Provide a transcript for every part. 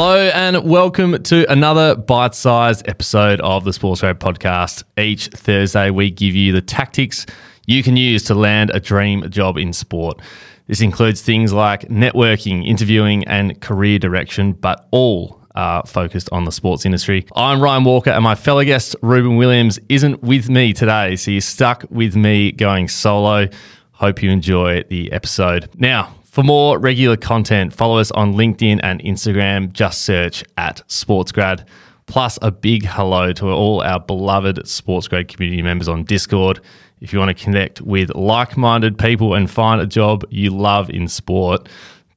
Hello and welcome to another bite sized episode of the SportsGrad podcast. Each Thursday, we give you the tactics you can use to land a dream job in sport. This includes things like networking, interviewing, and career direction, but all are focused on the sports industry. I'm Ryan Walker, and my fellow guest, Reuben Williams, isn't with me today. So you're stuck with me going solo. Hope you enjoy the episode. Now, for more regular content, follow us on LinkedIn and Instagram. Just search at SportsGrad. Plus, a big hello to all our beloved SportsGrad community members on Discord. If you want to connect with like minded people and find a job you love in sport,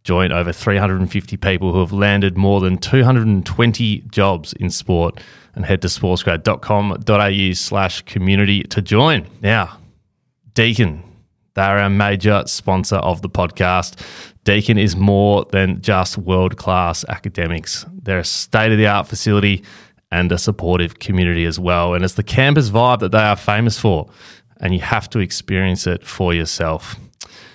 join over 350 people who have landed more than 220 jobs in sport and head to sportsgrad.com.au slash community to join. Now, Deakin, they're a major sponsor of the podcast. Deakin is more than just world class academics, they're a state of the art facility and a supportive community as well. And it's the campus vibe that they are famous for, and you have to experience it for yourself.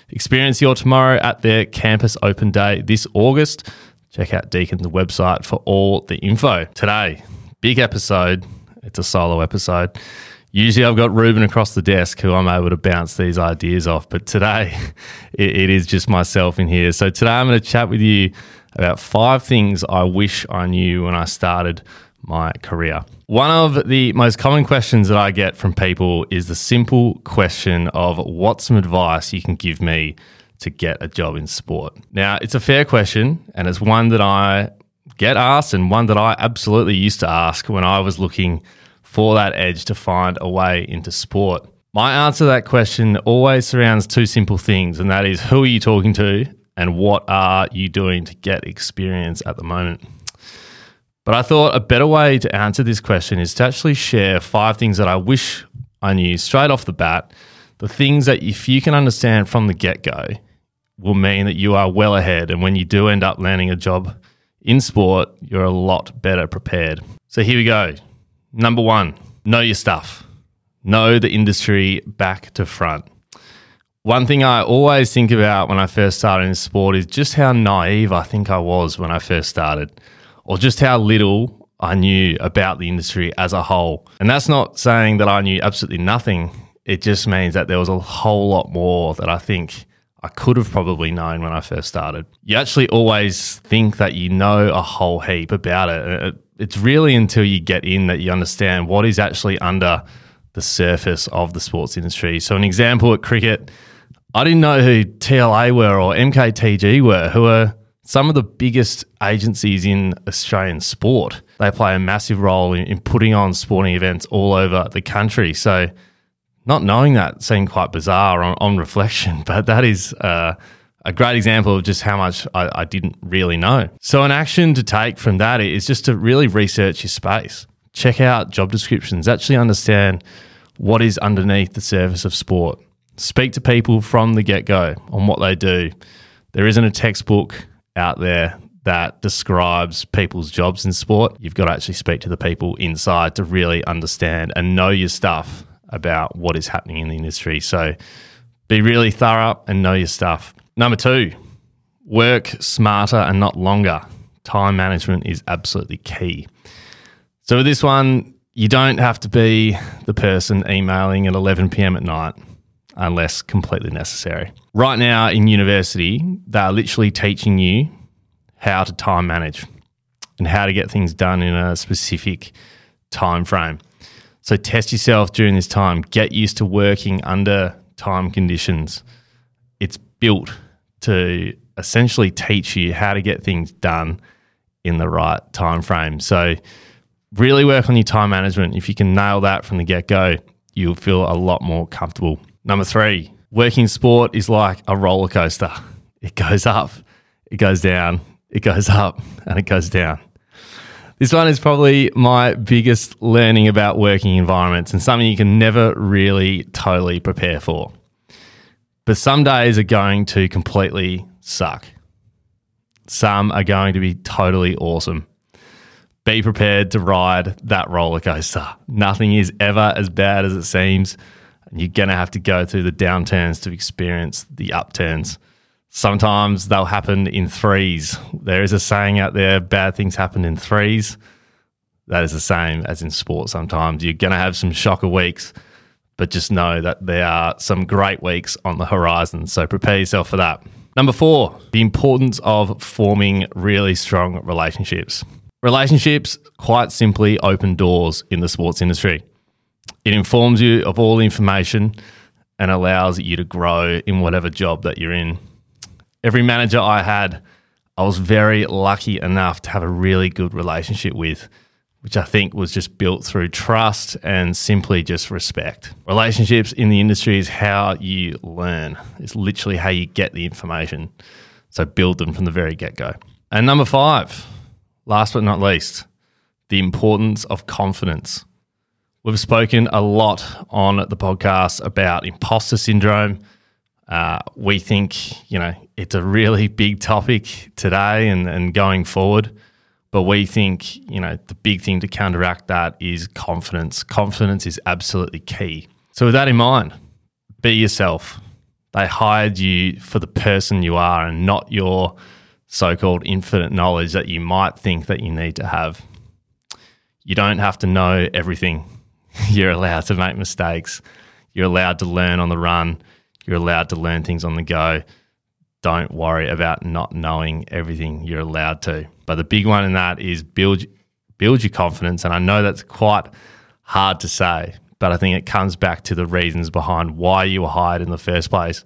Experience your tomorrow at their campus open day this August. Check out Deakin's website for all the info. Today, big episode. It's a solo episode. Usually, I've got Reuben across the desk who I'm able to bounce these ideas off, but today it, it is just myself in here. So, today I'm going to chat with you about five things I wish I knew when I started my career. One of the most common questions that I get from people is the simple question of what's some advice you can give me to get a job in sport? Now, it's a fair question, and it's one that I get asked and one that I absolutely used to ask when I was looking for that edge to find a way into sport? My answer to that question always surrounds two simple things, and that is who are you talking to and what are you doing to get experience at the moment? But I thought a better way to answer this question is to actually share five things that I wish I knew straight off the bat. The things that, if you can understand from the get go, will mean that you are well ahead. And when you do end up landing a job in sport, you're a lot better prepared. So here we go. Number one, know your stuff. Know the industry back to front. One thing I always think about when I first started in sport is just how naive I think I was when I first started, or just how little I knew about the industry as a whole. And that's not saying that I knew absolutely nothing. It just means that there was a whole lot more that I think I could have probably known when I first started. You actually always think that you know a whole heap about it uh, uh, it's really until you get in that you understand what is actually under the surface of the sports industry. So, an example at cricket, I didn't know who TLA were or MKTG were, who are some of the biggest agencies in Australian sport. They play a massive role in, in putting on sporting events all over the country. So, not knowing that seemed quite bizarre on, on reflection, but that is uh, a great example of just how much I, I, didn't really know. So, an action to take from that is just to really research your space, check out job descriptions, actually understand what is underneath the surface of sport. Speak to people from the get go on what they do. There isn't a textbook out there that describes people's jobs in sport. You've got to actually speak to the people inside to really understand and know your stuff about what is happening in the industry. So, be really thorough and know your stuff. Number two, work smarter and not longer. Time management is absolutely key. So, with this one, you don't have to be the person emailing at 11 p.m. at night unless completely necessary. Right now in university, they're literally teaching you how to time manage and how to get things done in a specific time frame. So test yourself during this time, get used to working under time conditions. It's built to essentially teach you how to get things done in the right time frame. So really work on your time management. If you can nail that from the get go, you'll feel a lot more comfortable. Number three, working sport is like a roller coaster. It goes up, it goes down, it goes up, and it goes down. This one is probably my biggest learning about working environments and something you can never really totally prepare for. But some days are going to completely suck. Some are going to be totally awesome. Be prepared to ride that roller coaster. Nothing is ever as bad as it seems. And you're going to have to go through the downturns to experience the upturns. Sometimes they'll happen in threes. There is a saying out there bad things happen in threes. That is the same as in sport sometimes. You're going to have some shocker weeks, but just know that there are some great weeks on the horizon. So prepare yourself for that. Number four, the importance of forming really strong relationships. Relationships quite simply open doors in the sports industry. It informs you of all information and allows you to grow in whatever job that you're in. Every manager I had, I was very lucky enough to have a really good relationship with which I think was just built through trust and simply just respect. Relationships in the industry is how you learn, it's literally how you get the information. So build them from the very get go. And number five, last but not least, the importance of confidence. We've spoken a lot on the podcast about imposter syndrome. Uh, we think, you know, it's a really big topic today and, and going forward. But we think, you know, the big thing to counteract that is confidence. Confidence is absolutely key. So, with that in mind, be yourself. They hired you for the person you are and not your so called infinite knowledge that you might think that you need to have. You don't have to know everything. You're allowed to make mistakes. You're allowed to learn on the run. You're allowed to learn things on the go don't worry about not knowing everything you're allowed to. But the big one in that is build build your confidence. And I know that's quite hard to say, but I think it comes back to the reasons behind why you were hired in the first place.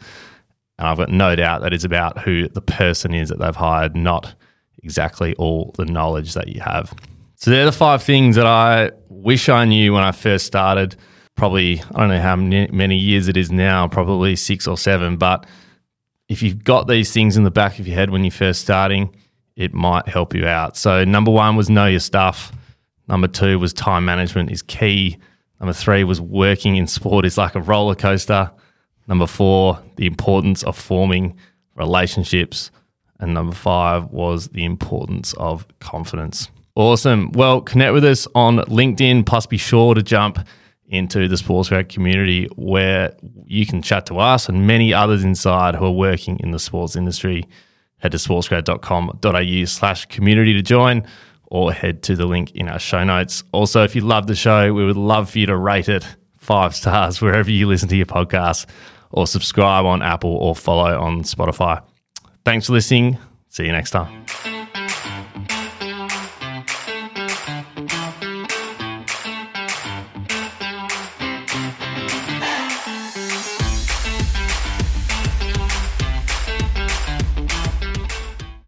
And I've got no doubt that it's about who the person is that they've hired, not exactly all the knowledge that you have. So they're the five things that I wish I knew when I first started. Probably, I don't know how many years it is now, probably six or seven, but if you've got these things in the back of your head when you're first starting, it might help you out. So, number one was know your stuff. Number two was time management is key. Number three was working in sport is like a roller coaster. Number four, the importance of forming relationships. And number five was the importance of confidence. Awesome. Well, connect with us on LinkedIn, plus be sure to jump into the Sportsgrad community where you can chat to us and many others inside who are working in the sports industry. Head to sportsgrad.com.au slash community to join or head to the link in our show notes. Also, if you love the show, we would love for you to rate it five stars wherever you listen to your podcast or subscribe on Apple or follow on Spotify. Thanks for listening. See you next time.